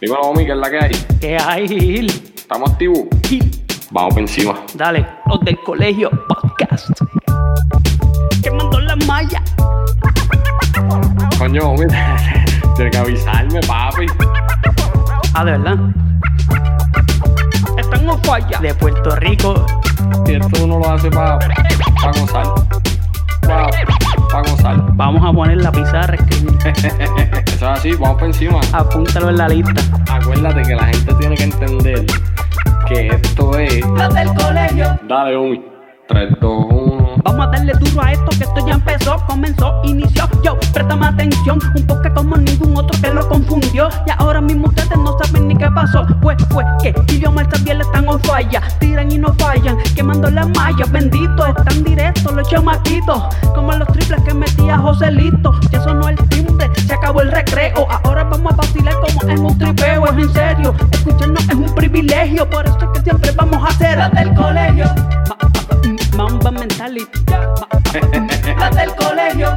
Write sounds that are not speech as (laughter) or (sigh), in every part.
Dímelo, homie, ¿qué es la que hay? ¿Qué hay, Gil? ¿Estamos activos? Gil, Vamos por encima. Dale, los del colegio podcast. Quemando la malla. Coño, homie, (laughs) tienes que avisarme, papi. Ah, de verdad. Están en falla. De Puerto Rico. Y esto uno lo hace para pa gozar. Para pa gozar. Vamos a poner la pizarra, escribir. (laughs) Eso es así, vamos por encima. Apúntalo en la lista. Acuérdate que la gente tiene que entender que esto es. Los del colegio. Dale, homie. 3, 2, 1. Vamos a darle duro a esto que esto ya empezó, comenzó, inició. Yo, préstame atención, un toque como ningún otro que lo confundió. Y ahora mismo ustedes no saben ni qué pasó. Pues fue que idioma también están on falla. Tiran y no fallan, quemando las mallas. Bendito, están directos los chamaquitos. Como los triples que metía Joselito. Ya sonó el timbre, se acabó el recreo. Ahora vamos a vacilar como en un tripeo. Es en serio, escucharnos es un privilegio. Por eso es que siempre vamos a hacer del colegio. Ma- Mamba mentality. Las del colegio.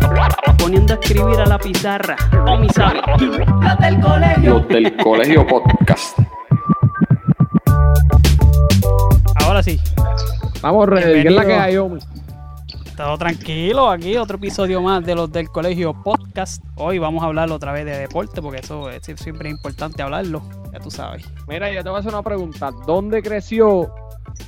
Poniendo a escribir a la pizarra. O mi sabe. Las del colegio. Los del colegio podcast. Ahora sí. Vamos, Redel, ¿qué es la que hay, homie? Todo tranquilo aquí, otro episodio más de los del colegio podcast. Hoy vamos a hablar otra vez de deporte porque eso es siempre es importante hablarlo, ya tú sabes. Mira, yo te voy a hacer una pregunta. ¿Dónde creció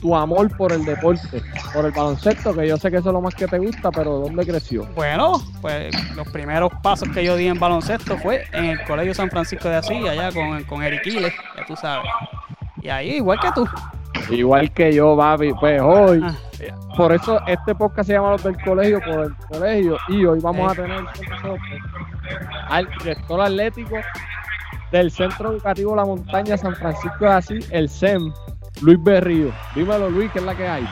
tu amor por el deporte? Por el baloncesto, que yo sé que eso es lo más que te gusta, pero ¿dónde creció? Bueno, pues los primeros pasos que yo di en baloncesto fue en el colegio San Francisco de Asís, allá con, con Eric Quiles, ya tú sabes. Y ahí, igual que tú. Igual que yo, papi. Pues hoy, Ah. por eso este podcast se llama Los del Colegio, por el colegio. Y hoy vamos a tener con nosotros al director atlético del Centro Educativo La Montaña San Francisco de Asís, el SEM, Luis Berrío. Dímelo, Luis, ¿qué es la que hay?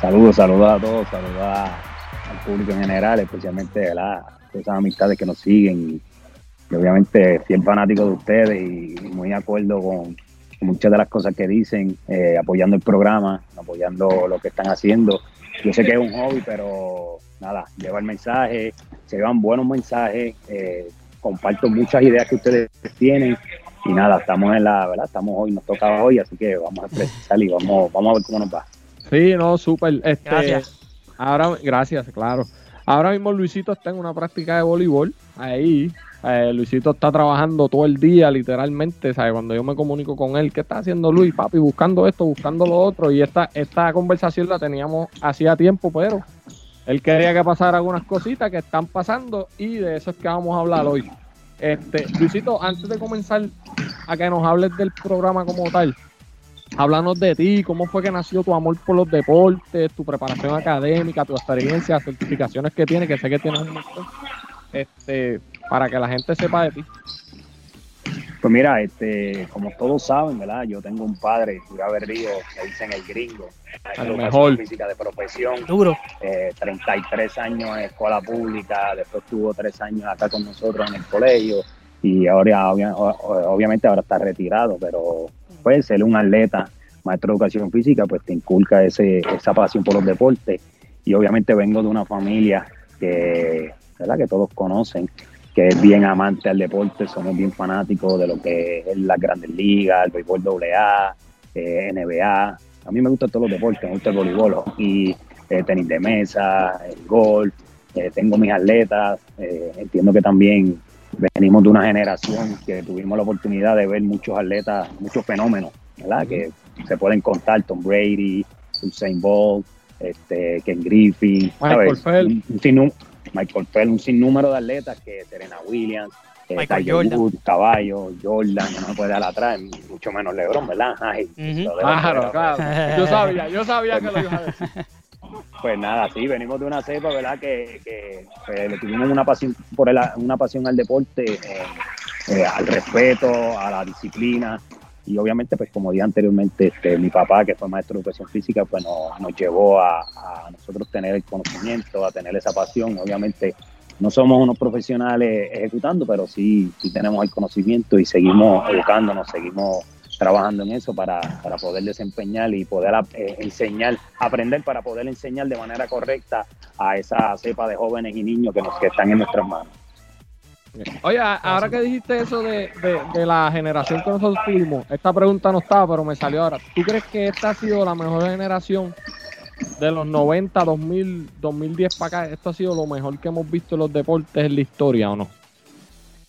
Saludos, saludos a todos, saludos al público en general, especialmente a esas amistades que nos siguen y, obviamente fiel fanático de ustedes y, muy de acuerdo con, con muchas de las cosas que dicen, eh, apoyando el programa, apoyando lo que están haciendo. Yo sé que es un hobby, pero nada, lleva el mensaje, se llevan buenos mensajes, eh, comparto muchas ideas que ustedes tienen y nada, estamos en la, ¿verdad? Estamos hoy, nos toca hoy, así que vamos a expresar y vamos, vamos a ver cómo nos va. Sí, no, súper. Este, Gracias. Ahora, gracias, claro. Ahora mismo Luisito está en una práctica de voleibol. Ahí, eh, Luisito está trabajando todo el día, literalmente. ¿sabes? Cuando yo me comunico con él, ¿qué está haciendo Luis, papi? Buscando esto, buscando lo otro. Y esta, esta conversación la teníamos hacía tiempo, pero él quería que pasara algunas cositas que están pasando y de eso es que vamos a hablar hoy. Este, Luisito, antes de comenzar a que nos hables del programa como tal, háblanos de ti, cómo fue que nació tu amor por los deportes, tu preparación académica, tu experiencia, certificaciones que tienes, que sé que tienes un montón, este, para que la gente sepa de ti. Pues mira, este, como todos saben, ¿verdad? Yo tengo un padre, Jura Berrío, que dicen el gringo. A lo Educación mejor. Física de profesión, Duro. eh, 33 años en escuela pública, después tuvo tres años acá con nosotros en el colegio y ahora obvia- obviamente ahora está retirado, pero pues ser un atleta, maestro de educación física, pues te inculca ese, esa pasión por los deportes y obviamente vengo de una familia que, ¿verdad? que todos conocen, que es bien amante al deporte, somos bien fanáticos de lo que es las grandes ligas, el béisbol AA, eh, NBA. A mí me gustan todos los deportes, me gusta el voleibol, hockey, eh, tenis de mesa, el golf, eh, tengo mis atletas, eh, entiendo que también venimos de una generación que tuvimos la oportunidad de ver muchos atletas, muchos fenómenos, ¿verdad? Que se pueden contar, Tom Brady, Usain Bolt, este, Ken Griffey, Michael. Phelps. Michael Phelps, un sinnúmero de atletas que Serena Williams, eh, Michael Tiger Jordan. Woods, Caballo, Jordan, no me puede dar atrás, mucho menos LeBron, ¿verdad? Ay, Claro, claro. Yo sabía, yo sabía que lo ibas a decir. (laughs) pues nada, sí, venimos de una cepa, ¿verdad? Que, que, pues, le tuvimos una pasión por el- una pasión al deporte, eh, eh, al respeto, a la disciplina. Y obviamente, pues como dije anteriormente, este, mi papá, que fue maestro de educación física, pues nos, nos llevó a, nosotros tener el conocimiento, a tener esa pasión. Obviamente, no somos unos profesionales ejecutando, pero sí, sí tenemos el conocimiento y seguimos educándonos, seguimos trabajando en eso para, para poder desempeñar y poder eh, enseñar, aprender para poder enseñar de manera correcta a esa cepa de jóvenes y niños que, nos, que están en nuestras manos. Oye, ahora que dijiste eso de, de, de, la generación que nosotros tuvimos, esta pregunta no estaba, pero me salió ahora. ¿Tú crees que esta ha sido la mejor generación de los 90, 2000, 2010 para acá? ¿Esto ha sido lo mejor que hemos visto en los deportes en la historia o no?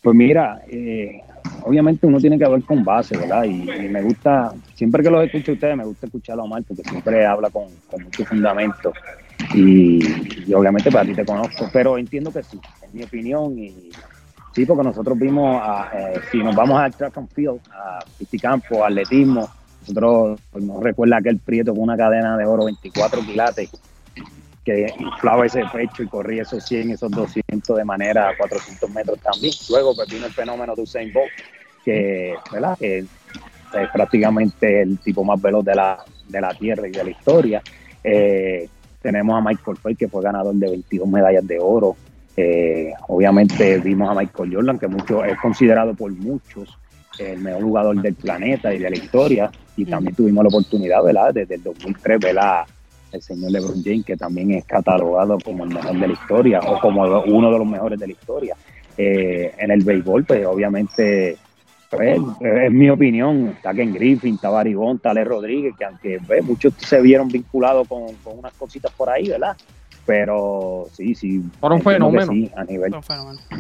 Pues mira, eh, obviamente uno tiene que hablar con base, ¿verdad? Y, y, me gusta, siempre que los escucho a ustedes, me gusta escucharlo a Omar porque siempre habla con, con mucho fundamento. Y, y, obviamente para ti te conozco, pero entiendo que sí, es mi opinión. Y sí, porque nosotros vimos, a, eh, si nos vamos al track and field, a piscicampo, atletismo, nosotros nos recuerda aquel prieto con una cadena de oro 24 quilates que inflaba ese pecho y corría esos 100, esos 200 de manera a 400 metros también. Luego pues, vino el fenómeno de Usain Bolt, que, ¿verdad? que es prácticamente el tipo más veloz de la, de la Tierra y de la historia. Eh, tenemos a Michael Phelps, que fue ganador de 22 medallas de oro. Eh, obviamente vimos a Michael Jordan, que mucho, es considerado por muchos el mejor jugador del planeta y de la historia. Y también tuvimos la oportunidad, ¿verdad? Desde el 2003, ¿verdad? el señor LeBron James, que también es catalogado como el mejor de la historia o como uno de los mejores de la historia. Eh, en el béisbol, pues obviamente, pues, es mi opinión, está Ken Griffin, está Baribón, Tale Rodríguez, que aunque pues, muchos se vieron vinculados con, con, unas cositas por ahí, ¿verdad? Pero sí, sí. Fueron fenómenos. Sí, a nivel,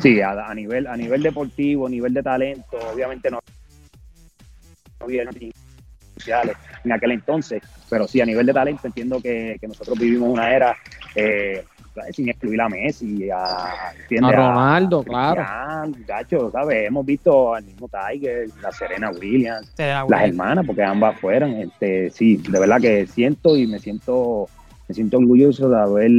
sí a, a, nivel, a nivel deportivo, a nivel de talento, obviamente no, sociales en aquel entonces, pero sí a nivel de talento entiendo que, que nosotros vivimos una era eh, sin excluir a Messi, a, a Ronaldo, a, claro. Muchachos, ¿sabes? Hemos visto al mismo Tiger, la Serena Williams, Serena las hermanas, porque ambas fueron, este, sí, de verdad que siento y me siento, me siento orgulloso de haber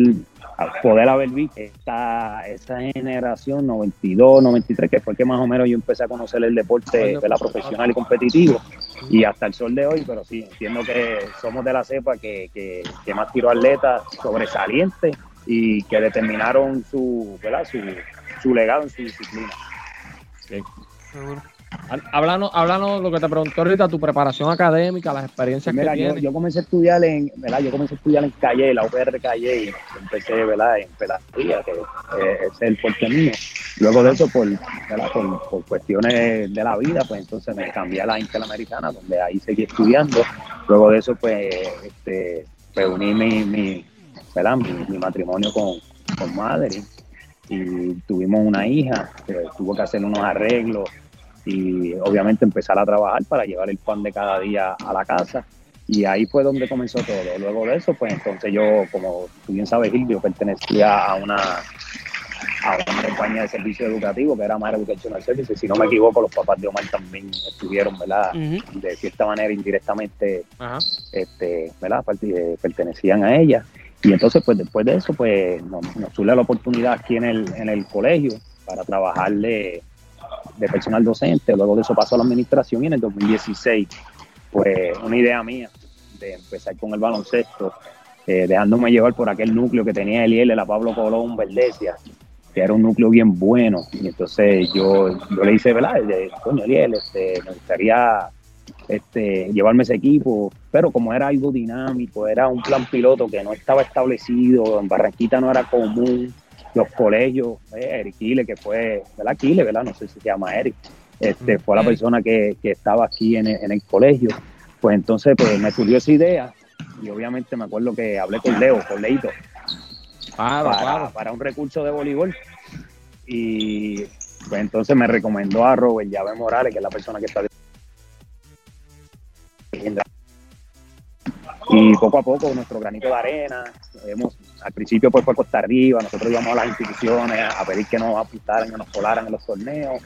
poder haber visto esta, esta generación 92, 93, que fue que más o menos yo empecé a conocer el deporte de la profesional y competitivo, y hasta el sol de hoy, pero sí, entiendo que somos de la cepa que, que, que más tiró atletas sobresalientes y que determinaron su, ¿verdad? su, su legado en su disciplina. Sí. Háblanos, háblanos lo que te preguntó ahorita, tu preparación académica, las experiencias Mira, que yo, tienes. yo comencé a estudiar en, ¿verdad? Yo comencé a estudiar en Calle, la UPR Calle, y empecé, ¿verdad? En Pelatría, que eh, es el fuerte mío. Luego de eso, por. Por, por, cuestiones de la vida, pues entonces me cambié a la Interamericana, donde ahí seguí estudiando. Luego de eso, pues, este, reuní mi, mi, ¿verdad? mi, mi matrimonio con, con Madre y tuvimos una hija que tuvo que hacer unos arreglos y obviamente empezar a trabajar para llevar el pan de cada día a la casa. Y ahí fue donde comenzó todo. Luego de eso, pues entonces yo, como tú bien sabes, Gil, yo pertenecía a una, a una compañía de servicio educativo que era Mar Educational Services. Si no me equivoco, los papás de Omar también estuvieron, ¿verdad? Uh -huh. De cierta manera, indirectamente, uh -huh. este, ¿verdad? Pertenecían a ella. Y entonces, pues después de eso, pues nos, nos surge la oportunidad aquí en el, en el colegio para trabajarle de personal docente, luego de eso pasó a la administración y en el 2016, pues una idea mía de empezar con el baloncesto, eh, dejándome llevar por aquel núcleo que tenía Eliel, la Pablo Colón, Verdesia, que era un núcleo bien bueno, y entonces yo, yo le hice, ¿verdad? Coño, Eliel, este, me gustaría este, llevarme ese equipo, pero como era algo dinámico, era un plan piloto que no estaba establecido, en Barranquita no era común, los colegios, eh, Eric Kile, que fue, ¿verdad? Kile, ¿verdad? No sé si se llama Eric, este, fue la persona que, que estaba aquí en el, en el, colegio. Pues entonces pues, me surgió esa idea y obviamente me acuerdo que hablé con Leo, con Leito, claro, para, claro. para un recurso de voleibol. Y pues entonces me recomendó a Robert Llave Morales, que es la persona que está y poco a poco nuestro granito de arena, hemos, al principio pues fue Costa Arriba, nosotros íbamos a las instituciones a pedir que nos apuntaran, que nos colaran en los torneos,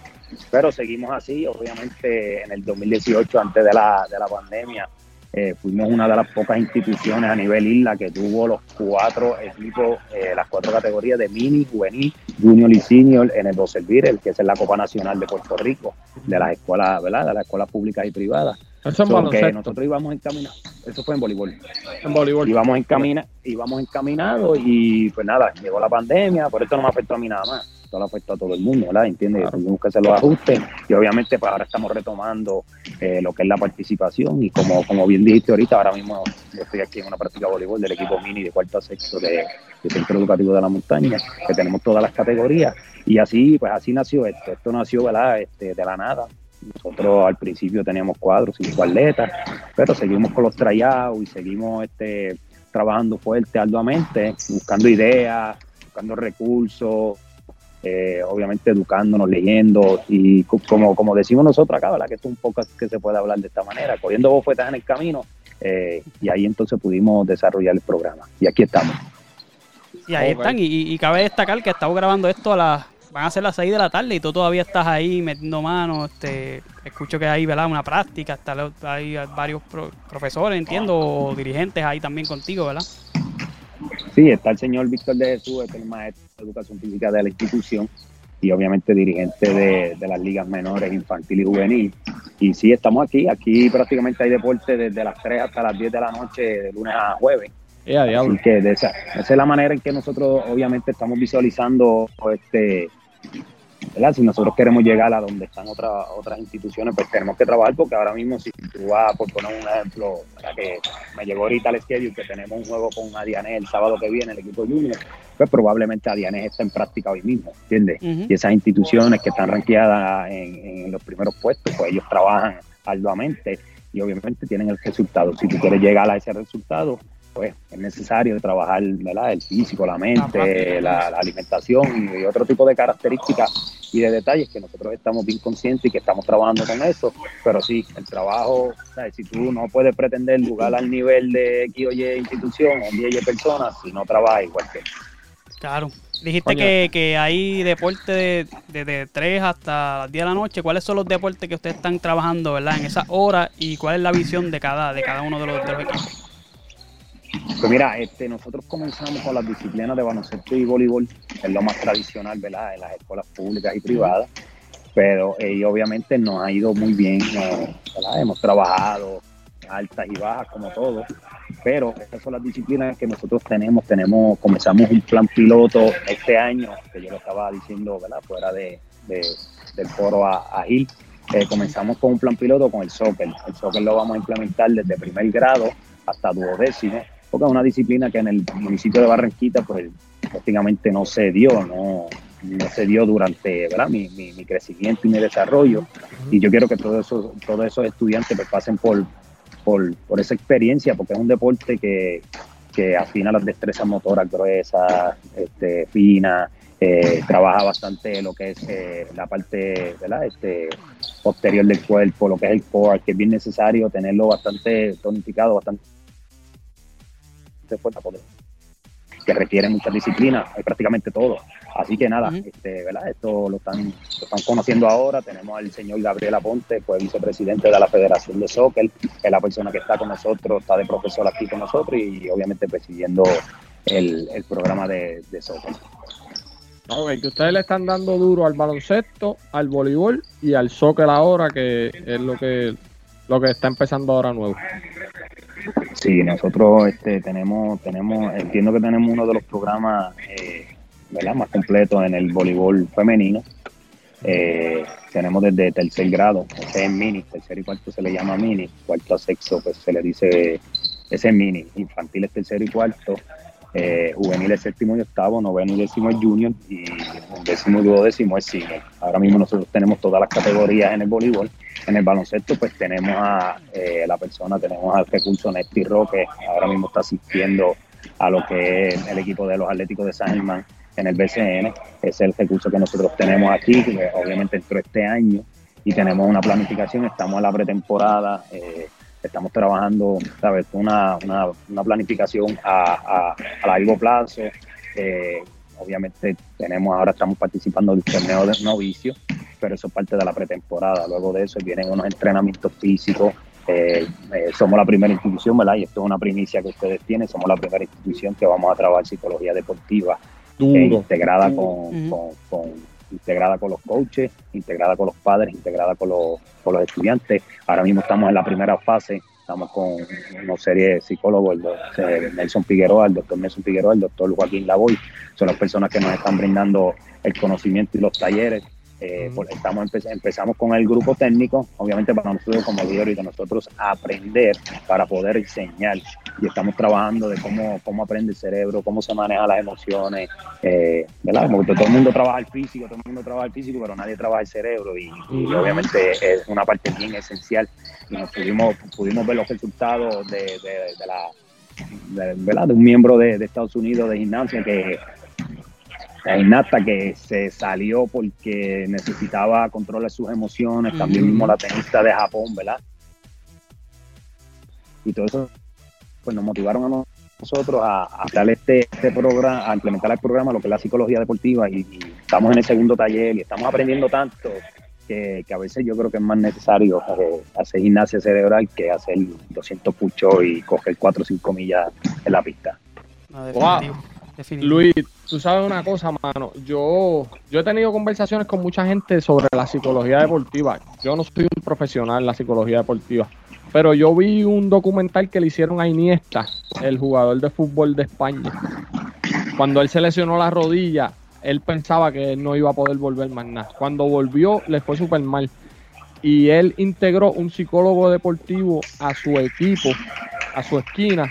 pero seguimos así, obviamente en el 2018, antes de la, de la pandemia, eh, fuimos una de las pocas instituciones a nivel isla que tuvo los cuatro equipos, eh, las cuatro categorías de mini, juvenil, junior y senior en el el que es la Copa Nacional de Puerto Rico, de las escuelas, ¿verdad? De las escuelas públicas y privadas. Eso es so que nosotros íbamos encaminados, eso fue en voleibol. En voleibol. Íbamos, encamina, íbamos encaminados y pues nada, llegó la pandemia, por esto no me afectó a mí nada más esto le afectó a todo el mundo, ¿verdad? Entiende claro. tuvimos que hacer los ajustes y obviamente pues ahora estamos retomando eh, lo que es la participación y como, como bien dijiste ahorita, ahora mismo yo estoy aquí en una práctica de voleibol del equipo mini de cuarto a sexto de, de Centro Educativo de la Montaña, que tenemos todas las categorías Y así, pues así nació esto. Esto nació, ¿verdad? Este, de la nada. Nosotros al principio teníamos cuadros, cinco atletas, pero seguimos con los tryouts y seguimos este, trabajando fuerte, arduamente, buscando ideas, buscando recursos, eh, obviamente educándonos, leyendo y como, como decimos nosotros acá, ¿verdad? que esto es un poco que se puede hablar de esta manera, cogiendo bofetas en el camino eh, y ahí entonces pudimos desarrollar el programa y aquí estamos. Y ahí están, y, cabe destacar que estamos grabando esto a las van a ser las 6 de la tarde y tú todavía estás ahí metiendo manos. Este, escucho que hay ¿verdad? una práctica, está, hay varios profesores, entiendo, o dirigentes ahí también contigo, ¿verdad? Sí, está el señor Víctor de Jesús, es el maestro de educación física de la institución y obviamente dirigente de, las ligas menores, infantil y juvenil. Y sí, estamos aquí. Aquí prácticamente hay deporte desde las 3 hasta las 10 de la noche, de lunes a jueves. Así que de esa, esa, es la manera en que nosotros obviamente estamos visualizando este si nosotros queremos llegar a donde están otras otras instituciones, pues tenemos que trabajar porque ahora mismo si tú vas, por poner un ejemplo, que me llegó ahorita el schedule que tenemos un juego con Adiané el sábado que viene, el equipo junior, pues probablemente Adiané está en práctica hoy mismo, ¿entiendes? Y esas instituciones que están ranqueadas en, en los primeros puestos, pues ellos trabajan arduamente y obviamente tienen el resultado. Si tú quieres llegar a ese resultado, pues es necesario trabajar ¿verdad? el físico, la mente, la, alimentación y otro tipo de características y de detalles que nosotros estamos bien conscientes y que estamos trabajando con eso. Pero sí, el trabajo, si tú no puedes pretender jugar al nivel de X o Y institución o Y personas si no trabajas igual que Claro. Dijiste que, que, hay deporte de, de, 3 hasta las 10 de la noche. ¿Cuáles son los deportes que ustedes están trabajando ¿verdad? en esa hora y cuál es la visión de cada, de cada uno de los, de los equipos? Pues mira, este, nosotros comenzamos con las disciplinas de baloncesto y voleibol, es lo más tradicional, ¿verdad? En las escuelas públicas y privadas, pero eh, obviamente nos ha ido muy bien, ¿verdad? Hemos trabajado altas y bajas como todos, pero estas son las disciplinas que nosotros tenemos, tenemos, comenzamos un plan piloto este año, que yo lo estaba diciendo, ¿verdad? Fuera de, del foro a, Gil, eh, comenzamos con un plan piloto con el soccer, el soccer lo vamos a implementar desde primer grado hasta duodécimo, es una disciplina que en el municipio de Barranquita pues prácticamente no se dio, no, no se dio durante. Mi, mi, crecimiento y mi desarrollo. Y yo quiero que todos esos, todos esos estudiantes pues, pasen por, por, por, esa experiencia, porque es un deporte que, que afina las destrezas motoras gruesas, este, finas, eh, trabaja bastante lo que es eh, la parte ¿verdad? Este, posterior del cuerpo, lo que es el core, que es bien necesario tenerlo bastante tonificado, bastante fuerza que requiere mucha disciplina, hay prácticamente todo. Así que nada, este, ¿verdad? Esto lo están, lo están conociendo ahora. Tenemos al señor Gabriel Aponte, pues vicepresidente de la Federación de Soccer, es la persona que está con nosotros, está de profesor aquí con nosotros y, obviamente presidiendo el, programa de, de soccer. Que ustedes le están dando duro al baloncesto, al voleibol y al soccer ahora, que es lo que, lo que está empezando ahora nuevo. Sí, nosotros este, tenemos, tenemos, entiendo que tenemos uno de los programas eh, más completos en el voleibol femenino. Eh, tenemos desde tercer grado, ese es mini, tercer y cuarto se le llama mini, cuarto a sexto pues se le dice, ese es mini, infantil es tercero y cuarto, eh, juvenil séptimo y octavo, noveno y décimo es junior y décimo y duodécimo es senior. Ahora mismo nosotros tenemos todas las categorías en el voleibol. En el baloncesto pues tenemos a eh, la persona, tenemos al recurso Nesti Roque, ahora mismo está asistiendo a lo que es el equipo de los Atléticos de San Germán en el BCN. Es el recurso que nosotros tenemos aquí, que obviamente entró este año y tenemos una planificación, estamos en la pretemporada. Eh, estamos trabajando, ¿sabes? Una, una, una planificación a, a, largo plazo. Eh, obviamente tenemos, ahora estamos participando del torneo de novicio, pero eso es parte de la pretemporada. Luego de eso vienen unos entrenamientos físicos. Eh, eh, somos la primera institución, ¿verdad? Y esto es una primicia que ustedes tienen. Somos la primera institución que vamos a trabajar psicología deportiva integrada con, con integrada con los coaches, integrada con los padres, integrada con los, con los estudiantes. Ahora mismo estamos en la primera fase, estamos con una serie de psicólogos, el doctor Nelson Figueroa, el doctor Nelson Figueroa, el doctor Joaquín Lavoy, son las personas que nos están brindando el conocimiento y los talleres. Eh, estamos empezamos con el grupo técnico, obviamente para nosotros como líderes de nosotros aprender para poder enseñar y estamos trabajando de cómo, cómo aprende el cerebro, cómo se maneja las emociones, eh, ¿verdad? Porque todo el mundo trabaja el físico, todo el mundo trabaja el físico, pero nadie trabaja el cerebro y, y obviamente es una parte bien esencial y nos pudimos, pudimos ver los resultados de, de, de la de, ¿verdad? de un miembro de, de, Estados Unidos de gimnasia que la gimnasta que se salió porque necesitaba controlar sus emociones, también mismo la tenista de Japón, ¿verdad? Y todo eso pues nos motivaron a nosotros a, a dar este, este programa, a implementar el programa, lo que es la psicología deportiva, y, y estamos en el segundo taller y estamos aprendiendo tanto que, que, a veces yo creo que es más necesario eh, hacer gimnasia cerebral que hacer 200 puchos y coger 4 o 5 millas en la pista. No, definitivo, wow. definitivo. Luis, tú sabes una cosa, mano. Yo, yo he tenido conversaciones con mucha gente sobre la psicología deportiva. Yo no soy un profesional en la psicología deportiva, pero yo vi un documental que le hicieron a Iniesta, el jugador de fútbol de España. Cuando él se lesionó la rodilla, él pensaba que no iba a poder volver más nada. Cuando volvió, le fue súper mal. Y él integró un psicólogo deportivo a su equipo, a su esquina.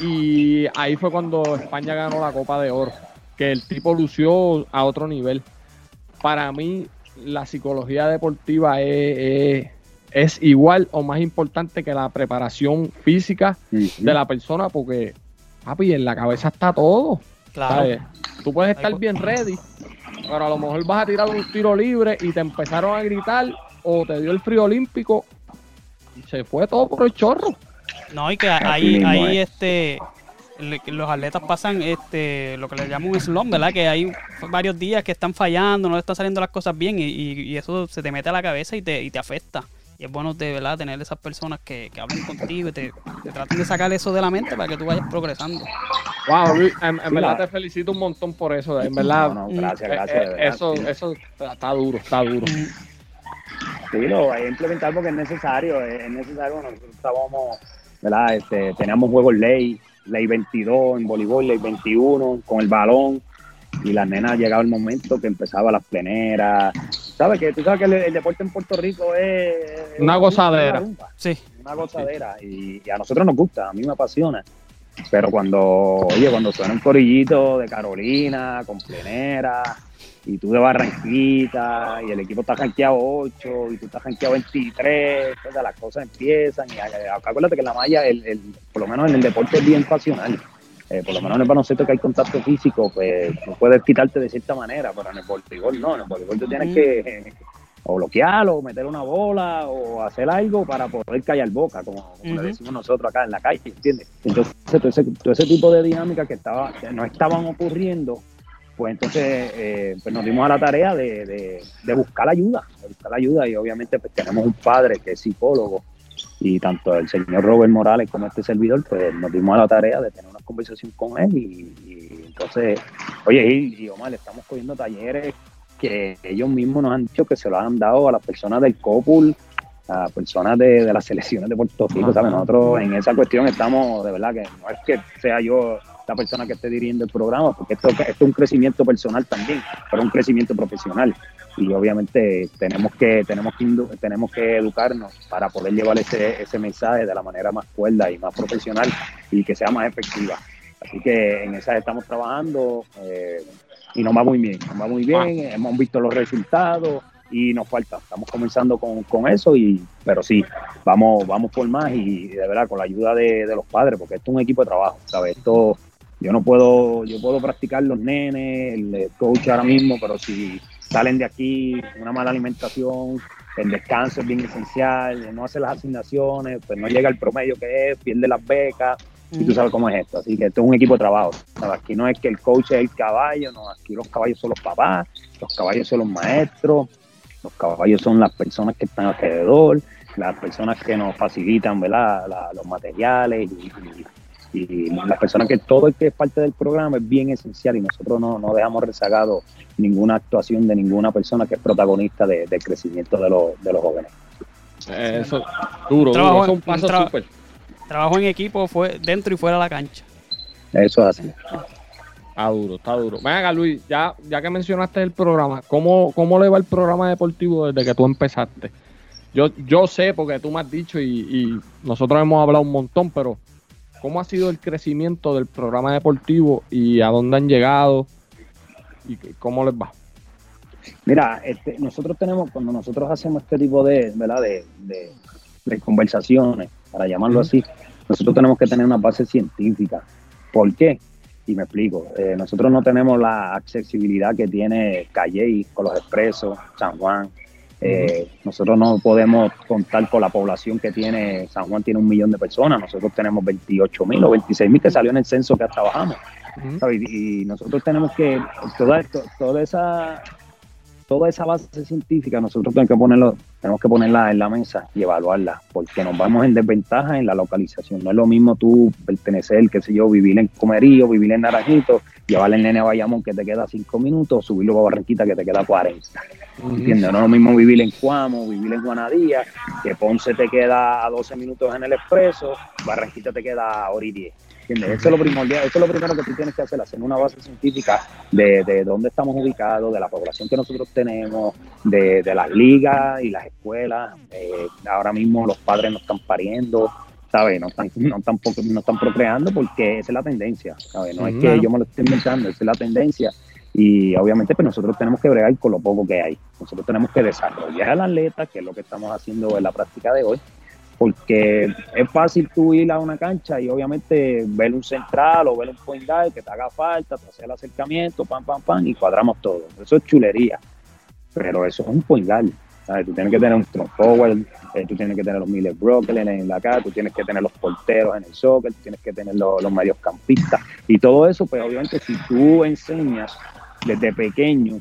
Y ahí fue cuando España ganó la Copa de Oro. Que el tipo lució a otro nivel. Para mí, la psicología deportiva es, es, es igual o más importante que la preparación física de la persona, porque, papi, en la cabeza está todo. Claro. ¿sabes? Tú puedes estar bien ready, pero a lo mejor vas a tirar un tiro libre y te empezaron a gritar o te dio el frío olímpico y se fue todo por el chorro. No, y que ahí, ahí este los atletas pasan este lo que le llaman un slump, ¿verdad? Que hay varios días que están fallando, no le están saliendo las cosas bien y, y, y eso se te mete a la cabeza y te, y te afecta. Y es bueno de verdad tener esas personas que, que hablen contigo y te, te, traten de sacar eso de la mente para que tú vayas progresando. Wow, Luis, en, en verdad te felicito un montón por eso. En verdad, no, no, gracias, eh, gracias. eh, verdad, eso, eso está duro, está duro. Sí, lo hay que implementar porque es necesario, es necesario. Nosotros estábamos, ¿verdad? Este, teníamos juegos ley, ley 22 en voleibol, ley 21 con el balón. Y las nenas llegaba el momento que empezaba las pleneras. ¿Sabes que Tú sabes que el, el deporte en Puerto Rico es. Una gozadera. Una, sí. Una gozadera. Y, y, a nosotros nos gusta, a mí me apasiona. Pero cuando, oye, cuando suena un corillito de Carolina, con plenera, y tú de Barranquita, y el equipo está rankeado 8, y tú estás rankeado 23, pues, las cosas empiezan. Y acuérdate que la malla, el, el, por lo menos en el deporte es bien pasional. Eh, por lo menos en el baloncesto que hay contacto físico, pues no puedes quitarte de cierta manera, pero en el voleibol no, en el voleibol tú tienes que eh, o meter una bola, o hacer algo para poder callar boca, como, como uh -huh. le decimos nosotros acá en la calle, ¿entiendes? Entonces, todo ese, todo ese tipo de dinámica que estaba, que no estaban ocurriendo, pues entonces eh, pues nos dimos a la tarea de, de, de, buscar ayuda, de buscar ayuda, y obviamente pues tenemos un padre que es psicólogo, y tanto el señor Robert Morales como este servidor, pues nos dimos a la tarea de tener conversación con él y, y entonces, oye, y, y, Omar, le estamos cogiendo talleres que ellos mismos nos han dicho que se lo han dado a las personas del COPUL, a personas de, de las selecciones de Puerto Rico, ¿sabes? Nosotros en esa cuestión estamos, de verdad, que no es que sea yo la persona que esté dirigiendo el programa, porque esto, esto es un crecimiento personal también, pero un crecimiento profesional. Y obviamente tenemos que tenemos que tenemos que educarnos para poder llevar ese, ese mensaje de la manera más cuerda y más profesional y que sea más efectiva. Así que en esa estamos trabajando eh, y nos va muy bien nos va muy bien ah. hemos visto los resultados y nos falta. Estamos comenzando con, con eso y pero sí vamos vamos por más y de verdad con la ayuda de, de los padres porque esto es un equipo de trabajo sabes esto yo no puedo yo puedo practicar los nenes el coach ahora mismo pero si salen de aquí, una mala alimentación, el descanso es bien esencial, no hace las asignaciones, pues no llega al promedio que es, pierde las becas, y tú sabes cómo es esto. Así que esto es un equipo de trabajo. Aquí no es que el coach es el caballo, no, aquí los caballos son los papás, los caballos son los maestros, los caballos son las personas que están alrededor, las personas que nos facilitan ¿verdad? La, los materiales y, y y las personas que todo el que es parte del programa es bien esencial y nosotros no, no dejamos rezagado ninguna actuación de ninguna persona que es protagonista del de crecimiento de, los, de los jóvenes. Eso, duro, trabajo, duro. Eso es un paso tra súper. Trabajo en equipo fue dentro y fuera de la cancha. Eso es así. Está duro, está duro. Venga, Luis, ya, ya que mencionaste el programa, ¿cómo, ¿cómo le va el programa deportivo desde que tú empezaste? Yo, yo sé, porque tú me has dicho y, y nosotros hemos hablado un montón, pero ¿cómo ha sido el crecimiento del programa deportivo y a dónde han llegado y cómo les va? Mira, este, nosotros tenemos, cuando nosotros hacemos este tipo de, ¿verdad? de, de, conversaciones, para llamarlo así, nosotros tenemos que tener una base científica. ¿Por qué? Y me explico. Eh, nosotros no tenemos la accesibilidad que tiene Calle con los expresos, San Juan, eh, nosotros no podemos contar con la población que tiene, San Juan tiene un millón de personas, nosotros tenemos 28 mil o 26 mil que salió en el censo que trabajamos. y, nosotros tenemos que, toda, toda esa toda esa base científica nosotros tenemos que ponerlo, tenemos que ponerla en la mesa y evaluarla, porque nos vamos en desventaja en la localización. No es lo mismo tú pertenecer, qué sé yo, vivir en Comerío, vivir en Naranjito, llevarle el nene a Bayamón que te queda cinco minutos, subirlo a Barranquita que te queda 40. ¿Entiendes? No es lo mismo vivir en Cuamo, vivir en Guanadía, que Ponce te queda a 12 minutos en el expreso, Barranquita te queda a hora y 10. Eso es lo primordial, eso es lo primero que tú tienes que hacer, hacer una base científica de, de dónde estamos ubicados, de la población que nosotros tenemos, de, las ligas y las escuelas. Eh, ahora mismo los padres no están pariendo, ¿sabes? No están, no, están, no están procreando porque esa es la tendencia, ¿sabes? No es que yo me lo esté inventando, esa es la tendencia. Y obviamente pues nosotros tenemos que bregar con lo poco que hay. Nosotros tenemos que desarrollar al atleta, que es lo que estamos haciendo en la práctica de hoy, porque es fácil tú ir a una cancha y obviamente ver un central o ver un point guard que te haga falta, te hace el acercamiento, pam, pam, pam, y cuadramos todo. Eso es chulería, pero eso es un point guard. ¿Sabes? Tú tienes que tener un strong forward, eh, tú tienes que tener los Miller Brooklyn en la cara, tú tienes que tener los porteros en el soccer, tú tienes que tener los, los medios campistas y todo eso, pues obviamente si tú enseñas desde pequeño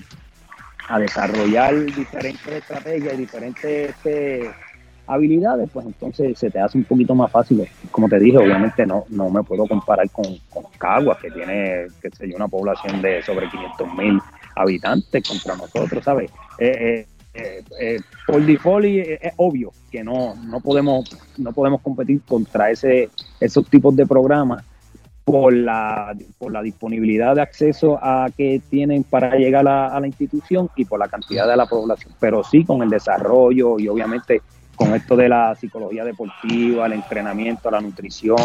a desarrollar diferentes estrategias y diferentes este, habilidades, pues entonces se te hace un poquito más fácil. Como te dije, obviamente no, no me puedo comparar con, con Caguas, que tiene, que sé una población de sobre 500 mil habitantes contra nosotros, ¿sabes? Eh, eh, eh, por default es obvio que no, no, podemos, no podemos competir contra ese, esos tipos de programas por la, por la disponibilidad de acceso a que tienen para llegar a, a, la institución y por la cantidad de la población, pero sí con el desarrollo y obviamente con esto de la psicología deportiva, el entrenamiento, la nutrición,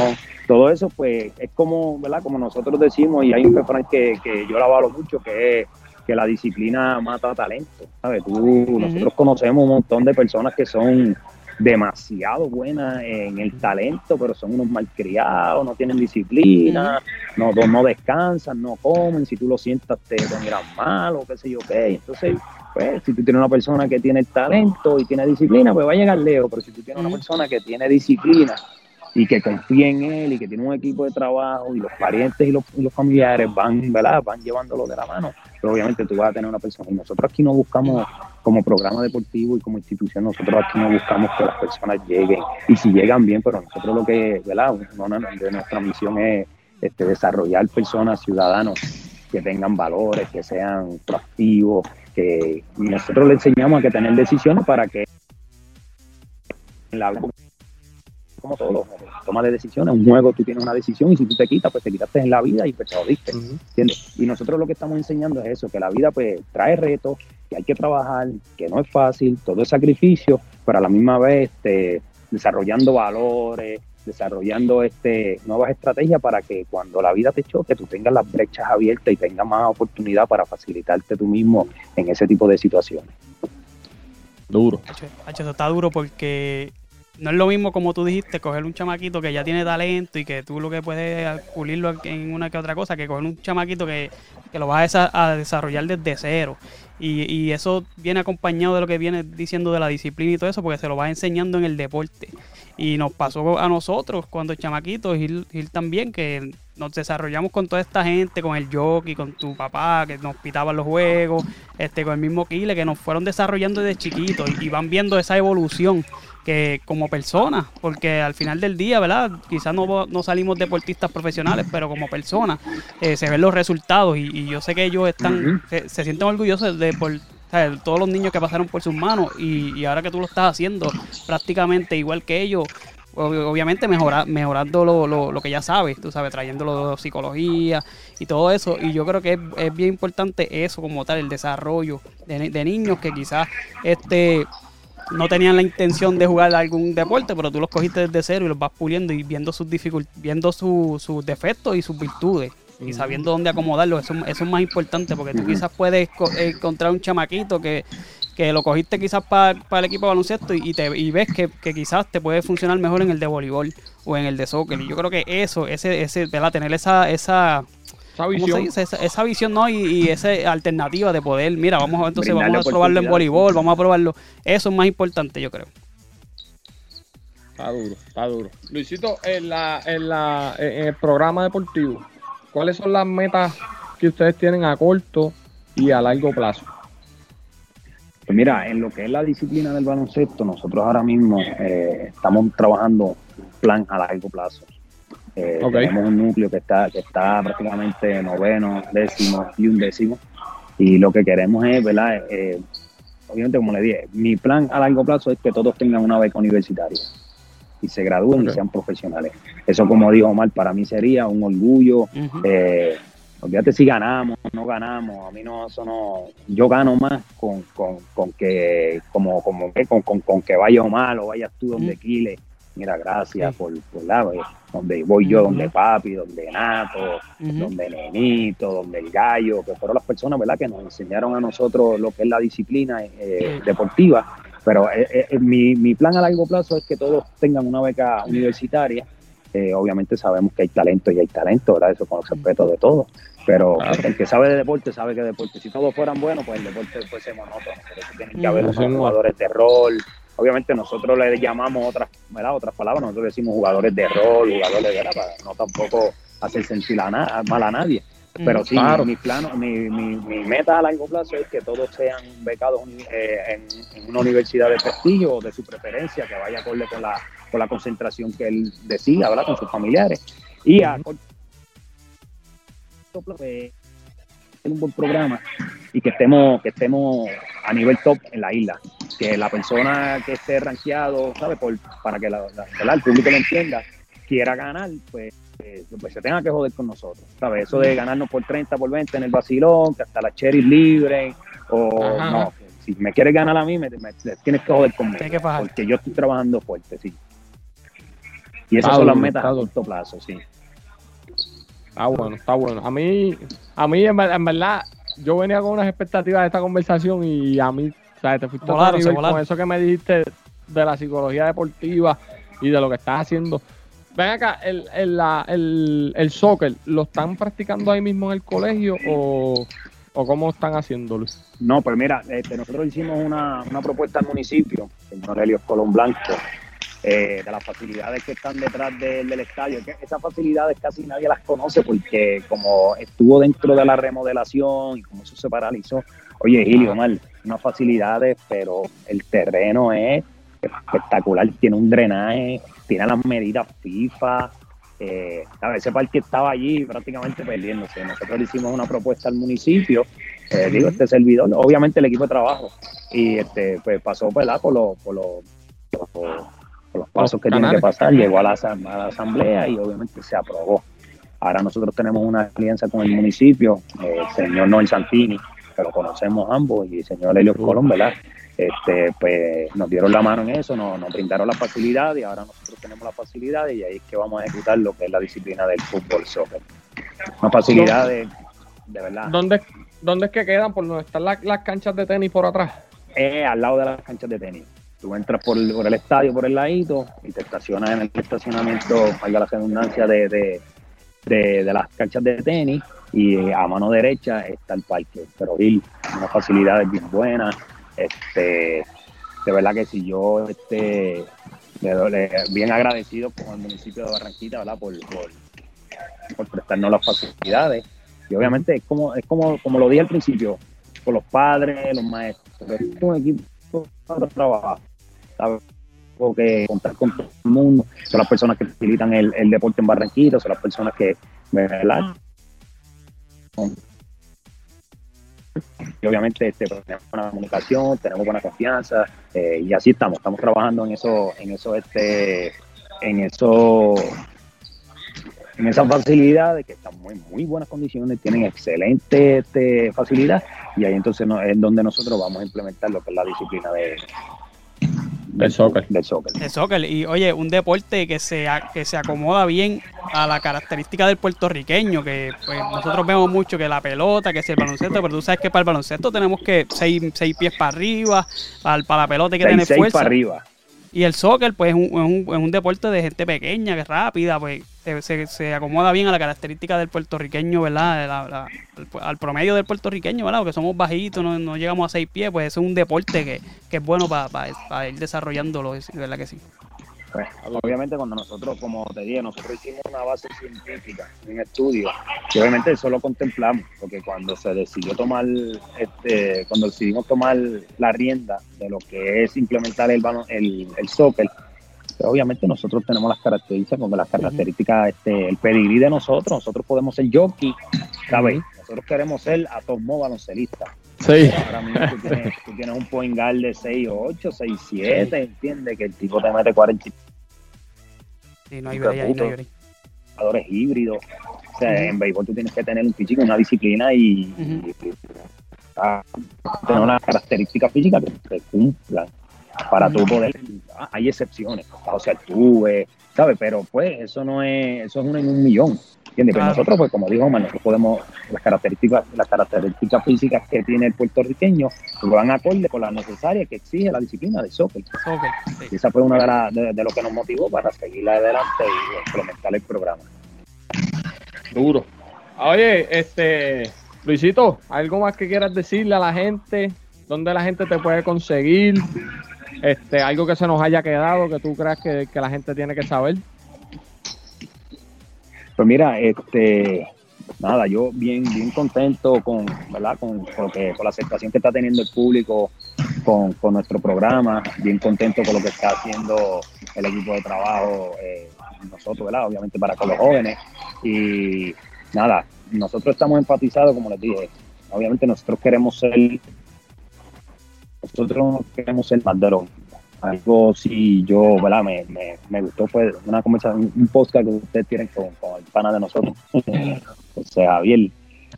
todo eso, pues es como, ¿verdad? Como nosotros decimos, y hay un refrán que, que yo la valo mucho, que es que la disciplina mata talento, ¿sabes? Tú, nosotros conocemos un montón de personas que son demasiado buenas en el talento, pero son unos malcriados, no tienen disciplina, no, no descansan, no comen, si tú lo sientas te, miran mal o qué sé yo qué. Entonces, pues, si tú tienes una persona que tiene talento y tiene disciplina, pues va a llegar lejos, pero si tú tienes una persona que tiene disciplina y que confía en él y que tiene un equipo de trabajo y los parientes y los, familiares van, ¿verdad? van llevándolo de la mano, pero obviamente tú vas a tener una persona. Y nosotros aquí no buscamos, como programa deportivo y como institución, nosotros aquí no buscamos que las personas lleguen. Y si llegan bien, pero nosotros lo que, ¿verdad? De nuestra misión es este, desarrollar personas, ciudadanos que tengan valores, que sean proactivos, que nosotros le enseñamos a que tener decisiones para que la como todo, toma de decisiones, un juego tú tienes una decisión y si tú te quitas, pues te quitaste en la vida y pues te jodiste, Y nosotros lo que estamos enseñando es eso, que la vida pues trae retos, que hay que trabajar, que no es fácil, todo es sacrificio, pero a la misma vez este, desarrollando valores, desarrollando este, nuevas estrategias para que cuando la vida te choque tú tengas las brechas abiertas y tengas más oportunidad para facilitarte tú mismo en ese tipo de situaciones. Duro. eso está duro porque no es lo mismo como tú dijiste, coger un chamaquito que ya tiene talento y que tú lo que puedes pulirlo en una que otra cosa, que coger un chamaquito que, lo vas a, desarrollar desde cero. Y, y, eso viene acompañado de lo que viene diciendo de la disciplina y todo eso, porque se lo vas enseñando en el deporte. Y nos pasó a nosotros cuando chamaquitos, Gil, Gil también, que nos desarrollamos con toda esta gente, con el jockey, con tu papá, que nos pitaban los juegos, este, con el mismo Kile, que nos fueron desarrollando desde chiquitos y, van viendo esa evolución que como personas, porque al final del día, ¿verdad? Quizás no, no salimos deportistas profesionales, pero como personas eh, se ven los resultados y, yo sé que ellos están, se, sienten orgullosos de por, todos los niños que pasaron por sus manos y, y, ahora que tú lo estás haciendo prácticamente igual que ellos, obviamente mejora, mejorando lo, lo, lo, que ya sabes, tú sabes, trayéndolo de psicología y todo eso. Y yo creo que es, bien importante eso como tal, el desarrollo de, de niños que quizás este no tenían la intención de jugar algún deporte, pero tú los cogiste desde cero y los vas puliendo y viendo sus viendo sus defectos y sus virtudes y sabiendo dónde acomodarlo, eso, eso es más importante porque tú quizás puedes encontrar un chamaquito que, que lo cogiste quizás para el equipo de baloncesto y, te, y ves que, quizás te puede funcionar mejor en el de voleibol o en el de soccer. Y yo creo que eso, ese, ese, ¿verdad? Tener esa, esa esa visión. Esa, visión, ¿no? Y, esa alternativa de poder, mira, vamos a, entonces vamos a probarlo en voleibol, vamos a probarlo. Eso es más importante, yo creo. Está duro, está duro. Luisito, en, la, en, la, en el programa deportivo, ¿cuáles son las metas que ustedes tienen a corto y a largo plazo? Pues mira, en lo que es la disciplina del baloncesto, nosotros ahora mismo eh, estamos trabajando un plan a largo plazo. Eh, tenemos un núcleo que está, que está prácticamente noveno, décimo y un décimo. Y lo que queremos es, ¿verdad? Eh, obviamente, como le dije, mi plan a largo plazo es que todos tengan una beca universitaria y se gradúen y sean profesionales. Eso, como dijo Omar, para mí sería un orgullo. eh, olvídate si ganamos o no ganamos, a mí no, eso no, yo gano más con, con, con que, como, como con, con, con, que vaya Omar o vayas tú donde Kile mira, gracias por, por la, donde voy yo, donde papi, donde Nato, donde Nenito, donde el gallo, que fueron las personas, ¿verdad?, que nos enseñaron a nosotros lo que es la disciplina eh, deportiva. Pero eh, eh, mi, mi plan a largo plazo es que todos tengan una beca universitaria. obviamente sabemos que hay talento y hay talento, ¿verdad? Eso con el respeto de todos. Pero el que sabe de deporte sabe que deporte. Si todos fueran buenos, pues el deporte fuese monótono. Pero tienen que haber jugadores de rol, obviamente nosotros le llamamos otras, ¿verdad? otras palabras, nosotros decimos jugadores de rol, jugadores de para no tampoco hacer sentir a mal a nadie. Mm, Pero sí, mi, plano, mi, mi, mi, meta a largo plazo es que todos sean becados eh, en, una universidad de prestigio o de su preferencia, que vaya acorde con la, con la concentración que él decida, ¿verdad? Con sus familiares. Y a corto pues, un buen programa y que estemos, que estemos a nivel top en la isla. Que la persona que esté rankeado, ¿sabe? Por, para que la, el público lo entienda, quiera ganar, pues, eh, pues, se tenga que joder con nosotros. ¿Sabes? Eso de ganarnos por 30, por 20 en el vacilón, que hasta la cherry libre, o no. Si me quieres ganar a mí, me, tienes que joder conmigo. porque yo estoy trabajando fuerte, sí. Y esas son las metas a corto plazo, sí. Está bueno, está bueno. A mí, a mí en, verdad, yo venía con unas expectativas de esta conversación y a mí, ¿sabes? Te fuiste a nivel con eso que me dijiste de la psicología deportiva y de lo que estás haciendo. Ven acá, el, el, el, soccer, ¿lo están practicando ahí mismo en el colegio o, o cómo están haciéndolo? No, pues mira, este, nosotros hicimos una, una propuesta al municipio, señor Helios Colón Blanco, eh, de las facilidades que están detrás del estadio. Que esas facilidades casi nadie las conoce porque como estuvo dentro de la remodelación y como eso se paralizó, oye Gilio, mal, unas facilidades, pero el terreno es espectacular, tiene un drenaje, tiene las medidas FIFA. Eh, ese parque estaba allí prácticamente perdiéndose. Nosotros le hicimos una propuesta al municipio, eh, digo, este servidor, obviamente el equipo de trabajo, y este pues pasó por, por, por, los, los pasos que tiene que pasar, llegó a la, asamblea y obviamente se aprobó. Ahora nosotros tenemos una alianza con el municipio, el señor Noel Santini, que lo conocemos ambos, y el señor Helio Colón, ¿verdad? Este, pues nos dieron la mano en eso, nos, brindaron la facilidad y ahora nosotros tenemos la facilidad y ahí es que vamos a ejecutar lo que es la disciplina del fútbol soccer. Una facilidad de, verdad. ¿Dónde, ¿Dónde es que quedan? ¿Por donde están las, las canchas de tenis por atrás? Eh, al lado de las canchas de tenis. Tú entras por el, por el estadio, por el ladito, y te estacionas en el estacionamiento, valga la redundancia, de, de, de, las canchas de tenis, y a mano derecha está el parque. Pero unas facilidades bien buenas. Este, de verdad que si yo este, bien agradecido con el municipio de Barranquita, ¿verdad? Por, por, prestarnos las facilidades. Y obviamente es como, es como, como lo dije al principio, con los padres, los maestros. Es un equipo para trabajar tengo que contar con todo el mundo. Son las personas que facilitan el, deporte en Barranquilla, son las personas que, ¿verdad? Y obviamente este, pues, tenemos buena comunicación, tenemos buena confianza eh, y así estamos, estamos trabajando en eso, en eso, este, en eso, en esas facilidades que están muy, muy buenas condiciones, tienen excelente este, facilidad y ahí entonces es donde nosotros vamos a implementar lo que es la disciplina de, del soccer. Del soccer. Del soccer. Y oye, un deporte que se, que se acomoda bien a la característica del puertorriqueño, que pues, nosotros vemos mucho que la pelota, que es el baloncesto, pero tú sabes que para el baloncesto tenemos que seis, seis pies para arriba, para, para la pelota hay que tener seis fuerza. para arriba. Y el soccer, pues, es un, es un, deporte de gente pequeña, que es rápida, pues, se, se, acomoda bien a la característica del puertorriqueño, ¿verdad? al, promedio del puertorriqueño, ¿verdad? Porque somos bajitos, no, no llegamos a seis pies, pues es un deporte que, que es bueno para ir desarrollándolo, ¿verdad que sí? Pues, obviamente cuando nosotros, como te dije, nosotros hicimos una base científica, un estudio, y obviamente eso lo contemplamos, porque cuando se decidió tomar, este, cuando decidimos tomar la rienda de lo que es implementar el, el, el soccer, obviamente nosotros tenemos las características, como las características, este, el pedigrí de nosotros, nosotros podemos ser jockey, ¿sabes? Nosotros queremos ser a todos modos baloncelistas. Sí. Ahora mismo tú tienes, tú tienes un point guard de 6, 8, 6, 7, ¿entiendes? Que el tipo te mete 40. Sí, no hay break, ahí, no hay break. Jugadores híbridos. O sea, en béisbol tú tienes que tener un físico, una disciplina y, uh -huh. y, y a, tener una característica física que te cumplan para tu poder. Hay excepciones, o sea, tuve, ¿sabes? Pero pues eso no es, eso es uno en un millón. ¿Entiendes? Claro. Pero nosotros, pues como dijo Omar, nosotros podemos, las características, las características físicas que tiene el puertorriqueño van acorde con las necesarias que exige la disciplina del soccer. soccer sí. Y esa fue una de, la, de, de, lo que nos motivó para seguir adelante y implementar el programa. Duro. Oye, este, Luisito, ¿algo más que quieras decirle a la gente? ¿Dónde la gente te puede conseguir? Este, algo que se nos haya quedado que tú creas que, la gente tiene que saber. Pues mira, este, nada, yo bien, bien contento con, ¿verdad? Con, con, lo que, con la aceptación que está teniendo el público con, con, nuestro programa, bien contento con lo que está haciendo el equipo de trabajo, eh, nosotros, ¿verdad? Obviamente para con los jóvenes. Y nada, nosotros estamos enfatizados, como les dije, obviamente nosotros queremos ser, nosotros queremos ser más de algo si yo, ¿verdad? Me, me, me, gustó fue una conversación, un podcast que ustedes tienen con, con el pana de nosotros, (laughs) o sea, Javier,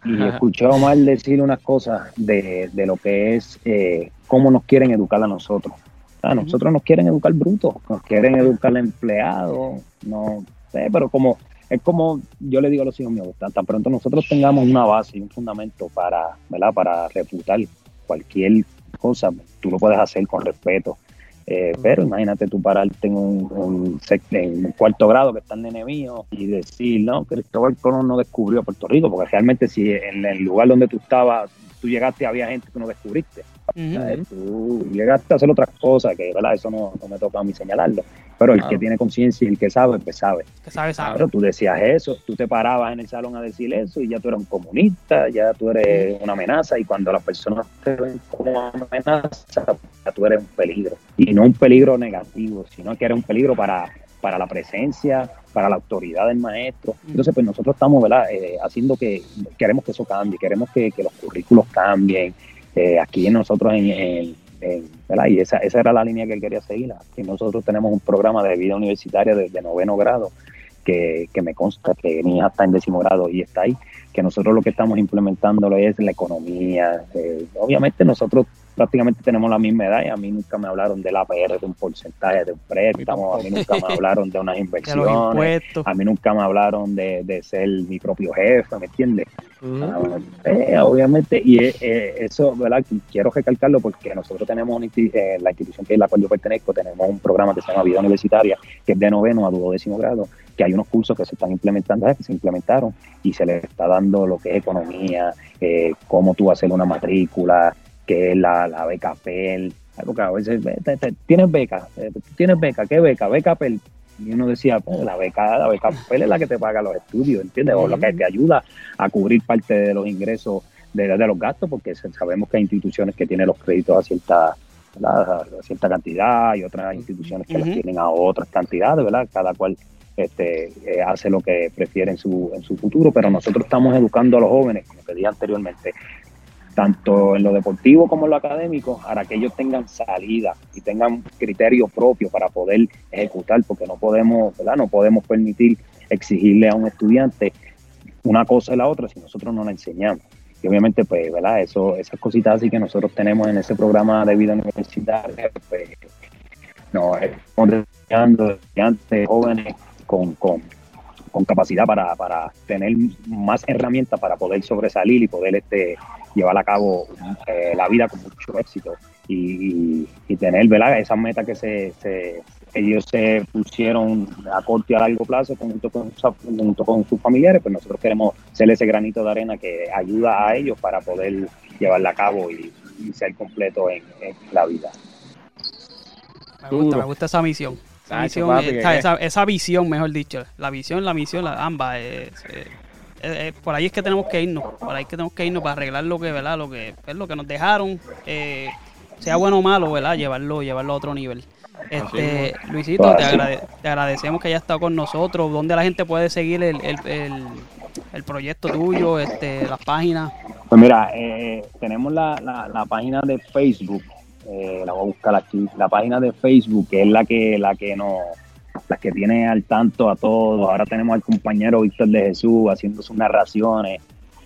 y escuché a Omar decir unas cosas de, de lo que es eh, cómo nos quieren educar a nosotros. Sea, nosotros nos quieren educar brutos, nos quieren educar empleados, no sé, pero como es como yo le digo a los hijos míos, tan, tan pronto nosotros tengamos una base y un fundamento para, ¿verdad? para refutar cualquier cosa, tú lo puedes hacer con respeto, eh, pero imagínate tú pararte en un, un, en un, cuarto grado que están de enemigo y decir, no, Cristóbal Colón no descubrió Puerto Rico, porque realmente si en el lugar donde tú estabas, tú llegaste había gente que no descubriste. Uh -huh. Tú llegaste a hacer otras cosas, que ¿verdad? eso no, no, me toca a mí señalarlo. Pero el que tiene conciencia y el que sabe, pues sabe. Que sabe, sabe. Pero tú decías eso, tú te parabas en el salón a decir eso y ya tú eres un comunista, ya tú eres una amenaza y cuando las personas te ven como una amenaza, ya tú eres un peligro. Y no un peligro negativo, sino que eres un peligro para, para la presencia, para la autoridad del maestro. Entonces, pues nosotros estamos ¿verdad? Eh, haciendo que, queremos que eso cambie, queremos que, que los currículos cambien, eh, aquí nosotros en, en, en ¿verdad? y esa, esa era la línea que él quería seguir. Aquí nosotros tenemos un programa de vida universitaria desde de noveno grado que, que, me consta que mi hija está en décimo grado y está ahí, que nosotros lo que estamos implementando es la economía. Eh, obviamente nosotros prácticamente tenemos la misma edad y a mí nunca me hablaron del APR, de un porcentaje de un préstamo, a mí nunca me hablaron de unas (laughs) inversiones, a mí nunca me hablaron de, de, ser mi propio jefe, ¿me entiendes? -huh. eh, obviamente, y eh, eso, ¿verdad? Quiero recalcarlo porque nosotros tenemos una, eh, la institución que es la cual yo pertenezco, tenemos un programa que se llama Vida Universitaria, que es de noveno a duodécimo grado, que hay unos cursos que se están implementando, que se implementaron y se les está dando lo que es economía, eh, cómo tú hacer una matrícula, que es la, beca PEL, porque a veces tienes beca, tienes beca, ¿qué beca? Beca PEL. Y uno decía, pues, la beca, la beca PEL es la que te paga los estudios, ¿entiendes? O la que te ayuda a cubrir parte de los ingresos de, de los gastos, porque sabemos que hay instituciones que tienen los créditos a cierta, a cierta cantidad y otras instituciones que uh -huh. las tienen a otras cantidades, ¿verdad? Cada cual este, eh, hace lo que prefiere en su, en su futuro, pero nosotros estamos educando a los jóvenes, como te dije anteriormente, tanto en lo deportivo como en lo académico, para que ellos tengan salida y tengan criterio propio para poder ejecutar, porque no podemos, ¿verdad? No podemos permitir exigirle a un estudiante una cosa y la otra si nosotros no la enseñamos. Y obviamente, pues, ¿verdad? Eso, esas cositas así que nosotros tenemos en ese programa de vida universitaria, pues, no, estamos desarrollando estudiantes jóvenes con, con, con capacidad para, para, tener más herramientas para poder sobresalir y poder este, llevar a cabo eh, la vida con mucho éxito y, y, tener ¿verdad? esas metas que se, se, ellos se pusieron a corto y a largo plazo junto con, junto con sus familiares, pues nosotros queremos ser ese granito de arena que ayuda a ellos para poder llevarla a cabo y, y ser completo en, en la vida. Me gusta, me gusta esa misión. Esa, misión, esa, esa, visión, mejor dicho. La visión, la misión, la, ambas. Eh, eh, por ahí es que tenemos que irnos. Por ahí es que tenemos que irnos para arreglar lo que, ¿verdad? Lo que, es lo que nos dejaron. Eh, sea bueno o malo, ¿verdad? Llevarlo, llevarlo a otro nivel. Este, Luisito, te, te, agradecemos que hayas estado con nosotros. ¿Dónde la gente puede seguir el, el, el, el proyecto tuyo, este, las páginas? Pues mira, eh, tenemos la, la, la, página de Facebook eh, la voy a buscar aquí, la página de Facebook, que es la que, la que nos, la que tiene al tanto a todos. Ahora tenemos al compañero Víctor de Jesús haciendo sus narraciones,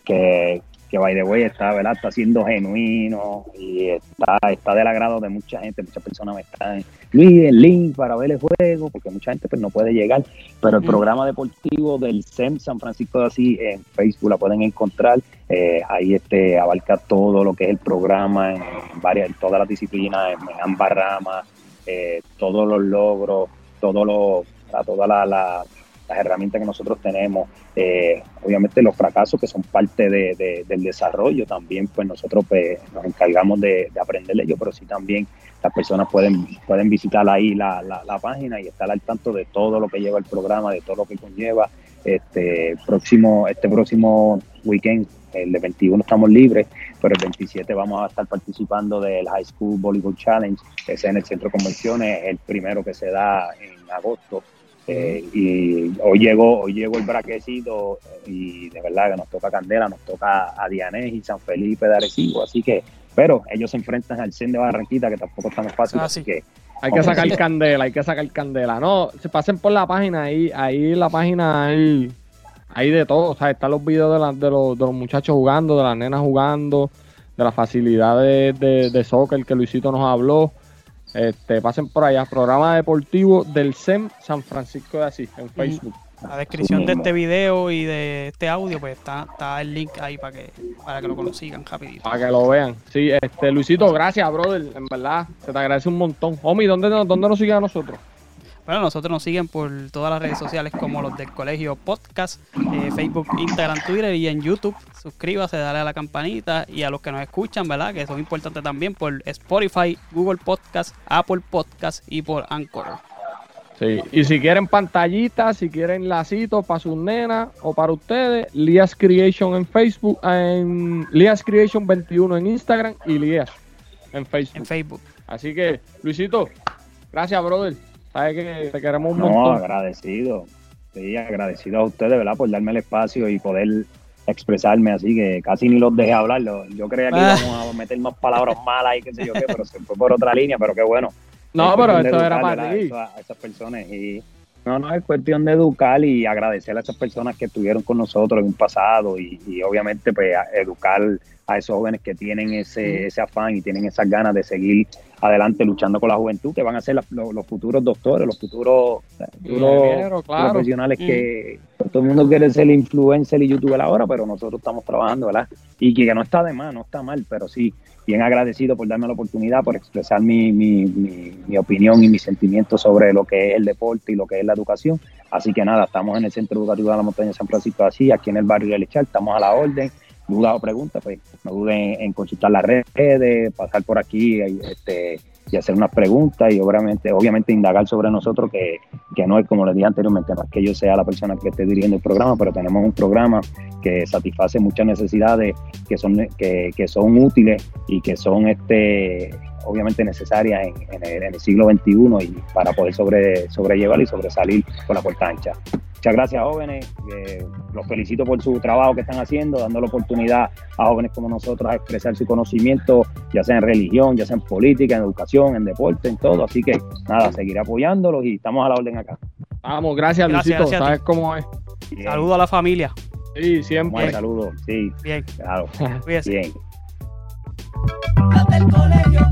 que, que by the way está, ¿verdad? Está siendo genuino y está, está del agrado de mucha gente, muchas personas me están, Luis, el link para ver el juego, porque mucha gente pues no puede llegar, pero el programa deportivo del SEM San Francisco de Asís en Facebook la pueden encontrar, eh, ahí este abarca todo lo que es el programa en, varias, en todas las disciplinas, en, en ambas ramas, eh, todos los logros, todo lo, toda la, la las herramientas que nosotros tenemos, eh, obviamente los fracasos que son parte de, de, del desarrollo también, pues nosotros pues, nos encargamos de, de aprender de ello, pero sí también las personas pueden, pueden visitar ahí la, la, la, página y estar al tanto de todo lo que lleva el programa, de todo lo que conlleva. Este próximo, este próximo weekend, el de 21 estamos libres, pero el 27 vamos a estar participando del High School Volleyball Challenge, que es en el Centro de Convenciones, el primero que se da en agosto eh, y hoy llegó, hoy llegó el braquecito y de verdad que nos toca Candela, nos toca a Dianés y San Felipe de Arecibo, así que, pero ellos se enfrentan al CEN de Barranquita, que tampoco está tan fácil, así que hay que sacar candela, hay que sacar candela. No, se pasen por la página, ahí, ahí en la página hay, hay de todo. O sea, están los videos de, la, de, los, de los muchachos jugando, de las nenas jugando, de las facilidades de, de soccer que Luisito nos habló. Este, pasen por allá, programa deportivo del SEM San Francisco de Asís en Facebook. La descripción de este video y de este audio, pues está, está el link ahí para que, para que lo consigan rapidito. Para que lo vean. Sí, este Luisito, gracias, brother. En verdad, se te agradece un montón. Homie, ¿dónde, dónde nos siguen a nosotros? Bueno, nosotros nos siguen por todas las redes sociales como los del Colegio Podcast, eh, Facebook, Instagram, Twitter y en YouTube. Suscríbase, dale a la campanita y a los que nos escuchan, ¿verdad? Que son importantes también por Spotify, Google Podcast, Apple Podcast y por Anchor. Sí, y si quieren pantallitas, si quieren lacitos para sus nenas o para ustedes, Lias Creation en Facebook, en Lias Creation 21 en Instagram y Lias en Facebook. En Facebook. Así que, Luisito, gracias, brother. Sabes que te queremos un no, montón. agradecido. Sí, agradecido a ustedes, ¿verdad? Por darme el espacio y poder expresarme así, que casi ni los dejé hablar. Yo creía que Ah. íbamos a meter más palabras malas y qué sé yo qué, pero se fue por otra línea, pero qué bueno. No, pero esto era para ti. A esas personas. Y no, no, es cuestión de educar y agradecer a esas personas que estuvieron con nosotros en un pasado y, y obviamente pues a- educar a esos jóvenes que tienen ese, ese afán y tienen esas ganas de seguir adelante luchando con la juventud, que van a ser las- los, los futuros doctores, los futuros, claro. profesionales que todo el mundo quiere ser influencer y youtuber ahora, pero nosotros estamos trabajando, ¿verdad? Y que, no está de más, no está mal, pero sí, bien agradecido por darme la oportunidad, por expresar mi, mi, mi, mi opinión y mis sentimientos sobre lo que es el deporte y lo que es la educación. Así que nada, estamos en el Centro Educativo de la Montaña de San Francisco de Asís, aquí en el barrio de Lechal, estamos a la orden. Dudas o preguntas, pues no duden en consultar las redes, pasar por aquí este, y hacer unas preguntas y obviamente, obviamente indagar sobre nosotros, que, que no es como les dije anteriormente, no es que yo sea la persona que esté dirigiendo el programa, pero tenemos un programa que satisface muchas necesidades que son, que, que son útiles y que son este obviamente necesarias en, en, el, en el siglo XXI y para poder sobre, sobrellevar y sobresalir con la puerta ancha. Muchas gracias, jóvenes. Eh, los felicito por su trabajo que están haciendo, dando la oportunidad a jóvenes como nosotros a expresar su conocimiento, ya sea en religión, ya sea en política, en educación, en deporte, en todo. Así que nada, seguiré apoyándolos y estamos a la orden acá. Vamos, gracias, Gracias, Luisito. gracias Sabes cómo es. Bien. Saludo a la familia. Sí, Buen siempre. saludo, sí, Bien, claro. (laughs) Bien. Los del colegio